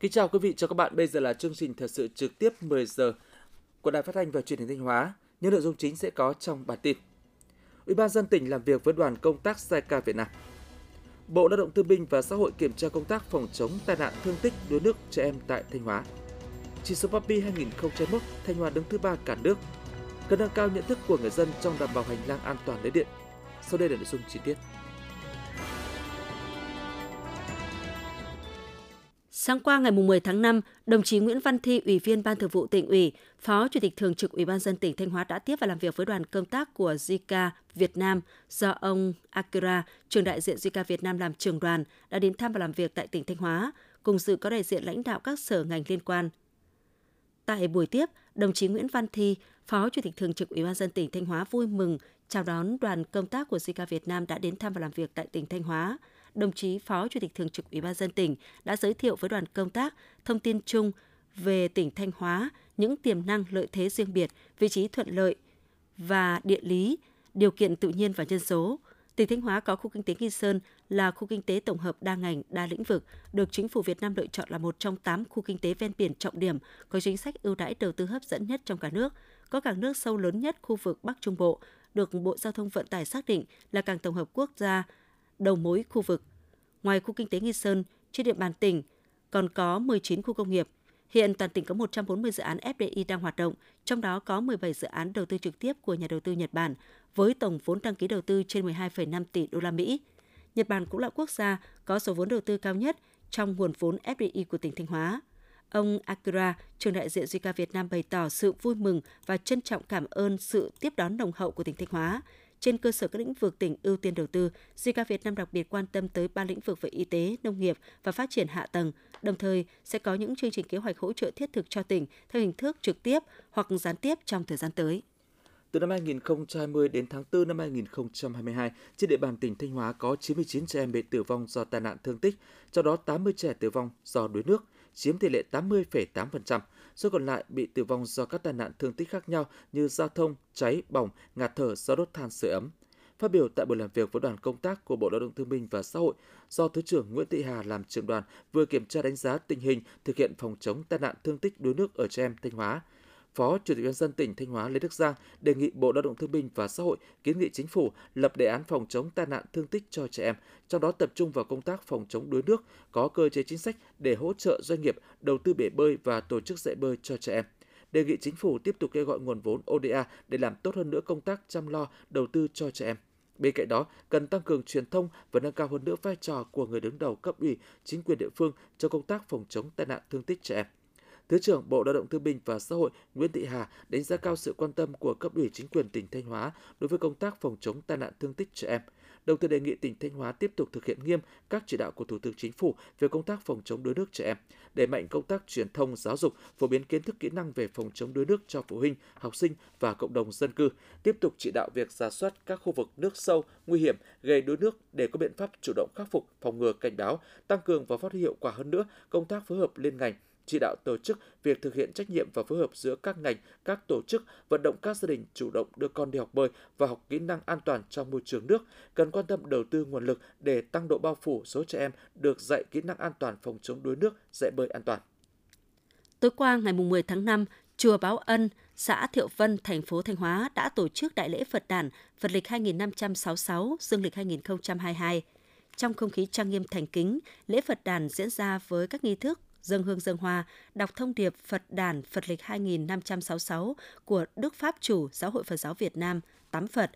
Kính chào quý vị cho các bạn. Bây giờ là chương trình thời sự trực tiếp 10 giờ của Đài Phát thanh và Truyền hình Thanh Hóa. Những nội dung chính sẽ có trong bản tin. Ủy ban dân tỉnh làm việc với đoàn công tác JICA Việt Nam. Bộ Lao động Thương binh và Xã hội kiểm tra công tác phòng chống tai nạn thương tích đuối nước trẻ em tại Thanh Hóa. Chỉ số PAPI 2021, Thanh Hóa đứng thứ ba cả nước. Cần nâng cao nhận thức của người dân trong đảm bảo hành lang an toàn lưới điện. Sau đây là nội dung chi tiết. Sáng qua ngày 10 tháng 5, đồng chí Nguyễn Văn Thi, Ủy viên Ban Thường vụ tỉnh ủy, Phó Chủ tịch Thường trực Ủy ban dân tỉnh Thanh Hóa đã tiếp và làm việc với đoàn công tác của Zika Việt Nam do ông Akira, trường đại diện Zika Việt Nam làm trường đoàn, đã đến thăm và làm việc tại tỉnh Thanh Hóa, cùng dự có đại diện lãnh đạo các sở ngành liên quan. Tại buổi tiếp, đồng chí Nguyễn Văn Thi, Phó Chủ tịch Thường trực Ủy ban dân tỉnh Thanh Hóa vui mừng chào đón đoàn công tác của Zika Việt Nam đã đến thăm và làm việc tại tỉnh Thanh Hóa – đồng chí Phó Chủ tịch Thường trực Ủy ban dân tỉnh đã giới thiệu với đoàn công tác thông tin chung về tỉnh Thanh Hóa, những tiềm năng lợi thế riêng biệt, vị trí thuận lợi và địa lý, điều kiện tự nhiên và nhân số. Tỉnh Thanh Hóa có khu kinh tế Nghi Sơn là khu kinh tế tổng hợp đa ngành, đa lĩnh vực, được chính phủ Việt Nam lựa chọn là một trong 8 khu kinh tế ven biển trọng điểm, có chính sách ưu đãi đầu tư hấp dẫn nhất trong cả nước, có cảng nước sâu lớn nhất khu vực Bắc Trung Bộ, được Bộ Giao thông Vận tải xác định là cảng tổng hợp quốc gia đầu mối khu vực. Ngoài khu kinh tế Nghi Sơn, trên địa bàn tỉnh còn có 19 khu công nghiệp. Hiện toàn tỉnh có 140 dự án FDI đang hoạt động, trong đó có 17 dự án đầu tư trực tiếp của nhà đầu tư Nhật Bản với tổng vốn đăng ký đầu tư trên 12,5 tỷ đô la Mỹ. Nhật Bản cũng là quốc gia có số vốn đầu tư cao nhất trong nguồn vốn FDI của tỉnh Thanh Hóa. Ông Akira, trường đại diện JICA Việt Nam bày tỏ sự vui mừng và trân trọng cảm ơn sự tiếp đón nồng hậu của tỉnh Thanh Hóa, trên cơ sở các lĩnh vực tỉnh ưu tiên đầu tư, JICA Việt Nam đặc biệt quan tâm tới ba lĩnh vực về y tế, nông nghiệp và phát triển hạ tầng, đồng thời sẽ có những chương trình kế hoạch hỗ trợ thiết thực cho tỉnh theo hình thức trực tiếp hoặc gián tiếp trong thời gian tới. Từ năm 2020 đến tháng 4 năm 2022, trên địa bàn tỉnh Thanh Hóa có 99 trẻ em bị tử vong do tai nạn thương tích, trong đó 80 trẻ tử vong do đuối nước, chiếm tỷ lệ 80,8%. Số còn lại bị tử vong do các tai nạn thương tích khác nhau như giao thông, cháy, bỏng, ngạt thở do đốt than sưởi ấm. Phát biểu tại buổi làm việc với đoàn công tác của Bộ Lao động Thương binh và Xã hội, do Thứ trưởng Nguyễn Thị Hà làm trưởng đoàn vừa kiểm tra đánh giá tình hình thực hiện phòng chống tai nạn thương tích đuối nước ở trẻ em Thanh Hóa, Phó Chủ tịch Ủy dân tỉnh Thanh Hóa Lê Đức Giang đề nghị Bộ Lao động Thương binh và Xã hội kiến nghị chính phủ lập đề án phòng chống tai nạn thương tích cho trẻ em, trong đó tập trung vào công tác phòng chống đuối nước, có cơ chế chính sách để hỗ trợ doanh nghiệp đầu tư bể bơi và tổ chức dạy bơi cho trẻ em đề nghị chính phủ tiếp tục kêu gọi nguồn vốn ODA để làm tốt hơn nữa công tác chăm lo đầu tư cho trẻ em. Bên cạnh đó, cần tăng cường truyền thông và nâng cao hơn nữa vai trò của người đứng đầu cấp ủy, chính quyền địa phương trong công tác phòng chống tai nạn thương tích trẻ em. Thứ trưởng Bộ Lao động Thương binh và Xã hội Nguyễn Thị Hà đánh giá cao sự quan tâm của cấp ủy chính quyền tỉnh Thanh Hóa đối với công tác phòng chống tai nạn thương tích trẻ em. Đồng thời đề nghị tỉnh Thanh Hóa tiếp tục thực hiện nghiêm các chỉ đạo của Thủ tướng Chính phủ về công tác phòng chống đuối nước trẻ em, đẩy mạnh công tác truyền thông giáo dục, phổ biến kiến thức kỹ năng về phòng chống đuối nước cho phụ huynh, học sinh và cộng đồng dân cư, tiếp tục chỉ đạo việc giả soát các khu vực nước sâu, nguy hiểm gây đuối nước để có biện pháp chủ động khắc phục, phòng ngừa cảnh báo, tăng cường và phát huy hiệu quả hơn nữa công tác phối hợp liên ngành chỉ đạo tổ chức việc thực hiện trách nhiệm và phối hợp giữa các ngành, các tổ chức, vận động các gia đình chủ động đưa con đi học bơi và học kỹ năng an toàn trong môi trường nước, cần quan tâm đầu tư nguồn lực để tăng độ bao phủ số trẻ em được dạy kỹ năng an toàn phòng chống đuối nước, dạy bơi an toàn. Tối qua ngày 10 tháng 5, Chùa Báo Ân, xã Thiệu Vân, thành phố Thanh Hóa đã tổ chức đại lễ Phật đản Phật lịch 2566, dương lịch 2022. Trong không khí trang nghiêm thành kính, lễ Phật đàn diễn ra với các nghi thức dâng hương dâng hoa, đọc thông điệp Phật đàn Phật lịch 2566 của Đức Pháp Chủ Giáo hội Phật giáo Việt Nam, tắm Phật.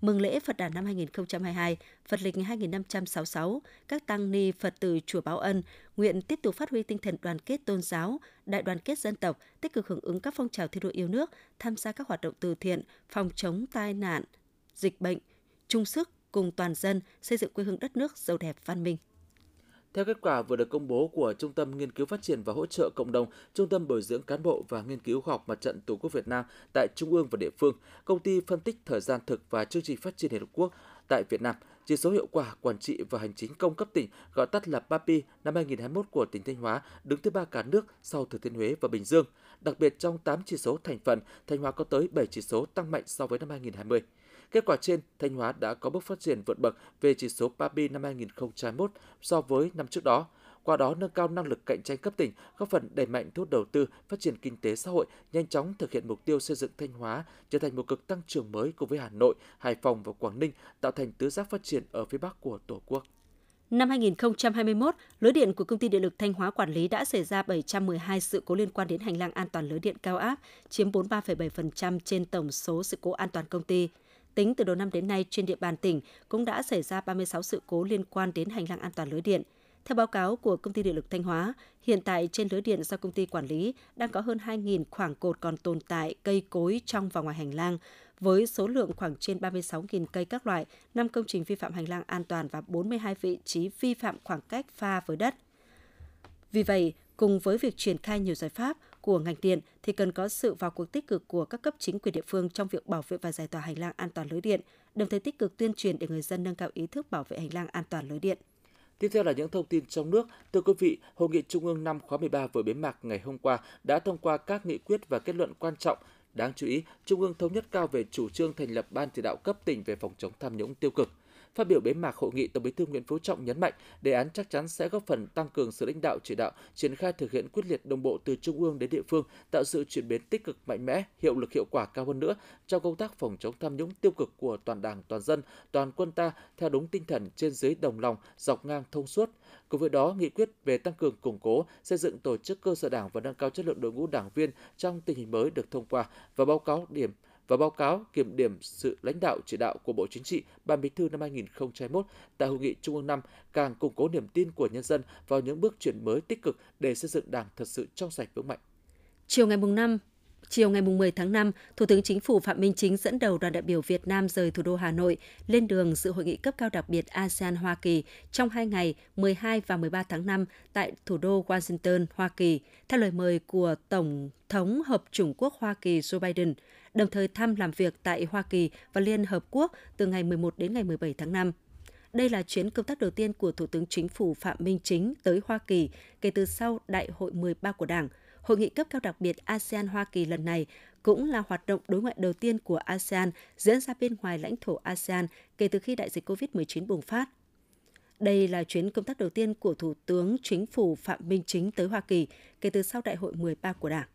Mừng lễ Phật đàn năm 2022, Phật lịch 2566, các tăng ni Phật tử chùa Báo Ân nguyện tiếp tục phát huy tinh thần đoàn kết tôn giáo, đại đoàn kết dân tộc, tích cực hưởng ứng các phong trào thi đua yêu nước, tham gia các hoạt động từ thiện, phòng chống tai nạn, dịch bệnh, chung sức cùng toàn dân xây dựng quê hương đất nước giàu đẹp văn minh. Theo kết quả vừa được công bố của Trung tâm Nghiên cứu Phát triển và Hỗ trợ Cộng đồng, Trung tâm Bồi dưỡng Cán bộ và Nghiên cứu Khoa học Mặt trận Tổ quốc Việt Nam tại Trung ương và địa phương, Công ty phân tích thời gian thực và chương trình phát triển Liên Hợp Quốc tại Việt Nam, chỉ số hiệu quả quản trị và hành chính công cấp tỉnh, gọi tắt là PAPI năm 2021 của tỉnh Thanh Hóa đứng thứ ba cả nước sau Thừa Thiên Huế và Bình Dương. Đặc biệt trong 8 chỉ số thành phần, Thanh Hóa có tới 7 chỉ số tăng mạnh so với năm 2020. Kết quả trên, Thanh Hóa đã có bước phát triển vượt bậc về chỉ số PAPI năm 2021 so với năm trước đó. qua đó nâng cao năng lực cạnh tranh cấp tỉnh, góp phần đẩy mạnh thu hút đầu tư, phát triển kinh tế xã hội, nhanh chóng thực hiện mục tiêu xây dựng Thanh Hóa trở thành một cực tăng trưởng mới cùng với Hà Nội, Hải Phòng và Quảng Ninh, tạo thành tứ giác phát triển ở phía Bắc của Tổ quốc. Năm 2021, lưới điện của công ty điện lực Thanh Hóa quản lý đã xảy ra 712 sự cố liên quan đến hành lang an toàn lưới điện cao áp, chiếm 43,7% trên tổng số sự cố an toàn công ty. Tính từ đầu năm đến nay, trên địa bàn tỉnh cũng đã xảy ra 36 sự cố liên quan đến hành lang an toàn lưới điện. Theo báo cáo của công ty điện lực Thanh Hóa, hiện tại trên lưới điện do công ty quản lý đang có hơn 2.000 khoảng cột còn tồn tại cây cối trong và ngoài hành lang, với số lượng khoảng trên 36.000 cây các loại, 5 công trình vi phạm hành lang an toàn và 42 vị trí vi phạm khoảng cách pha với đất. Vì vậy, cùng với việc triển khai nhiều giải pháp của ngành điện thì cần có sự vào cuộc tích cực của các cấp chính quyền địa phương trong việc bảo vệ và giải tỏa hành lang an toàn lưới điện, đồng thời tích cực tuyên truyền để người dân nâng cao ý thức bảo vệ hành lang an toàn lưới điện. Tiếp theo là những thông tin trong nước. Thưa quý vị, Hội nghị Trung ương năm khóa 13 vừa bế mạc ngày hôm qua đã thông qua các nghị quyết và kết luận quan trọng Đáng chú ý, Trung ương thống nhất cao về chủ trương thành lập Ban chỉ đạo cấp tỉnh về phòng chống tham nhũng tiêu cực. Phát biểu bế mạc hội nghị, Tổng Bí thư Nguyễn Phú Trọng nhấn mạnh, đề án chắc chắn sẽ góp phần tăng cường sự lãnh đạo chỉ đạo, triển khai thực hiện quyết liệt đồng bộ từ trung ương đến địa phương, tạo sự chuyển biến tích cực mạnh mẽ, hiệu lực hiệu quả cao hơn nữa trong công tác phòng chống tham nhũng tiêu cực của toàn Đảng, toàn dân, toàn quân ta theo đúng tinh thần trên dưới đồng lòng, dọc ngang thông suốt. Cùng với đó, nghị quyết về tăng cường củng cố, xây dựng tổ chức cơ sở đảng và nâng cao chất lượng đội ngũ đảng viên trong tình hình mới được thông qua và báo cáo điểm và báo cáo kiểm điểm sự lãnh đạo chỉ đạo của Bộ Chính trị, Ban Bí thư năm 2021 tại hội nghị Trung ương 5 càng củng cố niềm tin của nhân dân vào những bước chuyển mới tích cực để xây dựng Đảng thật sự trong sạch vững mạnh. Chiều ngày mùng 5, Chiều ngày 10 tháng 5, Thủ tướng Chính phủ Phạm Minh Chính dẫn đầu đoàn đại biểu Việt Nam rời thủ đô Hà Nội lên đường dự hội nghị cấp cao đặc biệt ASEAN Hoa Kỳ trong hai ngày 12 và 13 tháng 5 tại thủ đô Washington, Hoa Kỳ, theo lời mời của Tổng thống Hợp chủng quốc Hoa Kỳ Joe Biden, đồng thời thăm làm việc tại Hoa Kỳ và Liên Hợp Quốc từ ngày 11 đến ngày 17 tháng 5. Đây là chuyến công tác đầu tiên của Thủ tướng Chính phủ Phạm Minh Chính tới Hoa Kỳ kể từ sau Đại hội 13 của Đảng – Hội nghị cấp cao đặc biệt ASEAN-Hoa Kỳ lần này cũng là hoạt động đối ngoại đầu tiên của ASEAN diễn ra bên ngoài lãnh thổ ASEAN kể từ khi đại dịch COVID-19 bùng phát. Đây là chuyến công tác đầu tiên của Thủ tướng Chính phủ Phạm Minh Chính tới Hoa Kỳ kể từ sau Đại hội 13 của Đảng.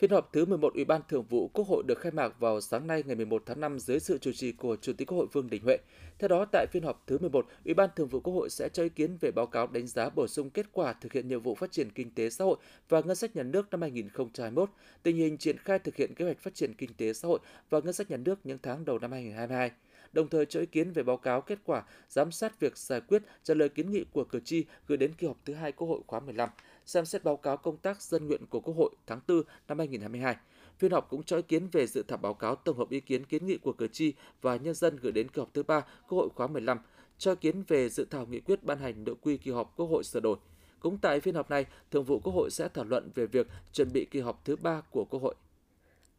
Phiên họp thứ 11 Ủy ban Thường vụ Quốc hội được khai mạc vào sáng nay ngày 11 tháng 5 dưới sự chủ trì của Chủ tịch Quốc hội Vương Đình Huệ. Theo đó, tại phiên họp thứ 11, Ủy ban Thường vụ Quốc hội sẽ cho ý kiến về báo cáo đánh giá bổ sung kết quả thực hiện nhiệm vụ phát triển kinh tế xã hội và ngân sách nhà nước năm 2021, tình hình triển khai thực hiện kế hoạch phát triển kinh tế xã hội và ngân sách nhà nước những tháng đầu năm 2022 đồng thời cho ý kiến về báo cáo kết quả giám sát việc giải quyết trả lời kiến nghị của cử tri gửi đến kỳ họp thứ hai Quốc hội khóa 15 xem xét báo cáo công tác dân nguyện của Quốc hội tháng 4 năm 2022. Phiên họp cũng cho ý kiến về dự thảo báo cáo tổng hợp ý kiến kiến nghị của cử tri và nhân dân gửi đến kỳ họp thứ ba Quốc hội khóa 15, cho ý kiến về dự thảo nghị quyết ban hành nội quy kỳ họp Quốc hội sửa đổi. Cũng tại phiên họp này, Thường vụ Quốc hội sẽ thảo luận về việc chuẩn bị kỳ họp thứ ba của Quốc hội.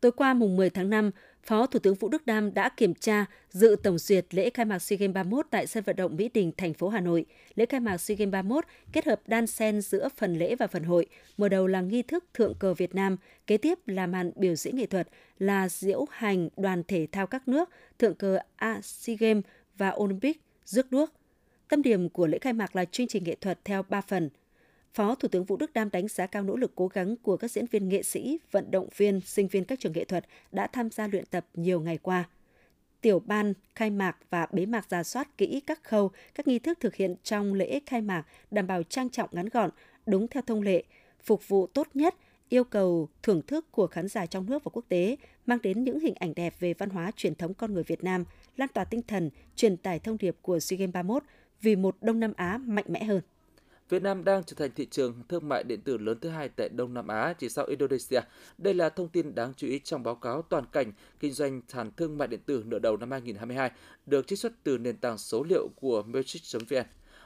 Tối qua mùng 10 tháng 5, Phó Thủ tướng Vũ Đức Đam đã kiểm tra dự tổng duyệt lễ khai mạc SEA Games 31 tại sân vận động Mỹ Đình, thành phố Hà Nội. Lễ khai mạc SEA Games 31 kết hợp đan xen giữa phần lễ và phần hội. Mở đầu là nghi thức thượng cờ Việt Nam, kế tiếp là màn biểu diễn nghệ thuật là diễu hành đoàn thể thao các nước, thượng cờ SEA Games và Olympic, rước đuốc. Tâm điểm của lễ khai mạc là chương trình nghệ thuật theo 3 phần – Phó Thủ tướng Vũ Đức Đam đánh giá cao nỗ lực cố gắng của các diễn viên nghệ sĩ, vận động viên, sinh viên các trường nghệ thuật đã tham gia luyện tập nhiều ngày qua. Tiểu ban khai mạc và bế mạc ra soát kỹ các khâu, các nghi thức thực hiện trong lễ khai mạc đảm bảo trang trọng ngắn gọn, đúng theo thông lệ, phục vụ tốt nhất, yêu cầu thưởng thức của khán giả trong nước và quốc tế, mang đến những hình ảnh đẹp về văn hóa truyền thống con người Việt Nam, lan tỏa tinh thần, truyền tải thông điệp của SEA Games 31 vì một Đông Nam Á mạnh mẽ hơn. Việt Nam đang trở thành thị trường thương mại điện tử lớn thứ hai tại Đông Nam Á, chỉ sau Indonesia. Đây là thông tin đáng chú ý trong báo cáo toàn cảnh kinh doanh sàn thương mại điện tử nửa đầu năm 2022 được trích xuất từ nền tảng số liệu của Matrix.vn.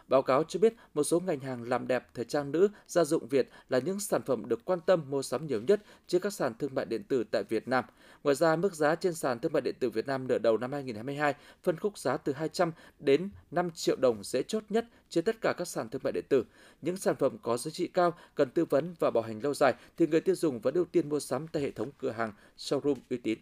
Báo cáo cho biết một số ngành hàng làm đẹp, thời trang nữ, gia dụng Việt là những sản phẩm được quan tâm mua sắm nhiều nhất trên các sàn thương mại điện tử tại Việt Nam. Ngoài ra, mức giá trên sàn thương mại điện tử Việt Nam nửa đầu năm 2022 phân khúc giá từ 200 đến 5 triệu đồng dễ chốt nhất trên tất cả các sàn thương mại điện tử. Những sản phẩm có giá trị cao, cần tư vấn và bảo hành lâu dài thì người tiêu dùng vẫn ưu tiên mua sắm tại hệ thống cửa hàng showroom uy tín.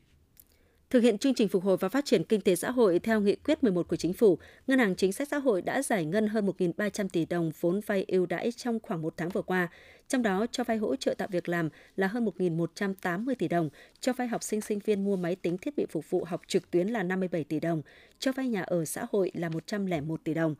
Thực hiện chương trình phục hồi và phát triển kinh tế xã hội theo nghị quyết 11 của chính phủ, Ngân hàng Chính sách Xã hội đã giải ngân hơn 1.300 tỷ đồng vốn vay ưu đãi trong khoảng một tháng vừa qua. Trong đó, cho vay hỗ trợ tạo việc làm là hơn 1.180 tỷ đồng, cho vay học sinh sinh viên mua máy tính thiết bị phục vụ học trực tuyến là 57 tỷ đồng, cho vay nhà ở xã hội là 101 tỷ đồng.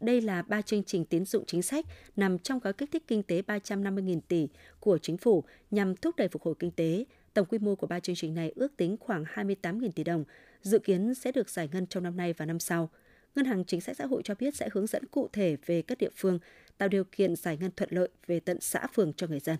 Đây là ba chương trình tín dụng chính sách nằm trong gói kích thích kinh tế 350.000 tỷ của chính phủ nhằm thúc đẩy phục hồi kinh tế, Tổng quy mô của ba chương trình này ước tính khoảng 28.000 tỷ đồng, dự kiến sẽ được giải ngân trong năm nay và năm sau. Ngân hàng Chính sách Xã hội cho biết sẽ hướng dẫn cụ thể về các địa phương, tạo điều kiện giải ngân thuận lợi về tận xã phường cho người dân.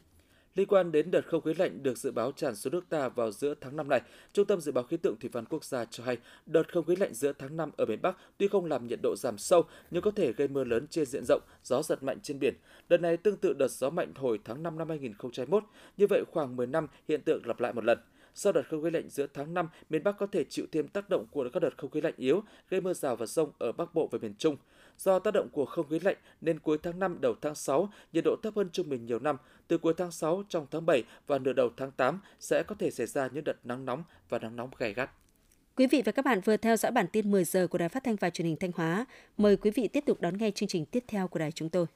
Liên quan đến đợt không khí lạnh được dự báo tràn xuống nước ta vào giữa tháng 5 này, Trung tâm Dự báo Khí tượng Thủy văn Quốc gia cho hay đợt không khí lạnh giữa tháng 5 ở miền Bắc tuy không làm nhiệt độ giảm sâu nhưng có thể gây mưa lớn trên diện rộng, gió giật mạnh trên biển. Đợt này tương tự đợt gió mạnh hồi tháng 5 năm 2021, như vậy khoảng 10 năm hiện tượng lặp lại một lần. Sau đợt không khí lạnh giữa tháng 5, miền Bắc có thể chịu thêm tác động của các đợt không khí lạnh yếu, gây mưa rào và rông ở Bắc Bộ và miền Trung. Do tác động của không khí lạnh nên cuối tháng 5 đầu tháng 6, nhiệt độ thấp hơn trung bình nhiều năm. Từ cuối tháng 6 trong tháng 7 và nửa đầu tháng 8 sẽ có thể xảy ra những đợt nắng nóng và nắng nóng gay gắt. Quý vị và các bạn vừa theo dõi bản tin 10 giờ của Đài Phát thanh và Truyền hình Thanh Hóa. Mời quý vị tiếp tục đón nghe chương trình tiếp theo của đài chúng tôi.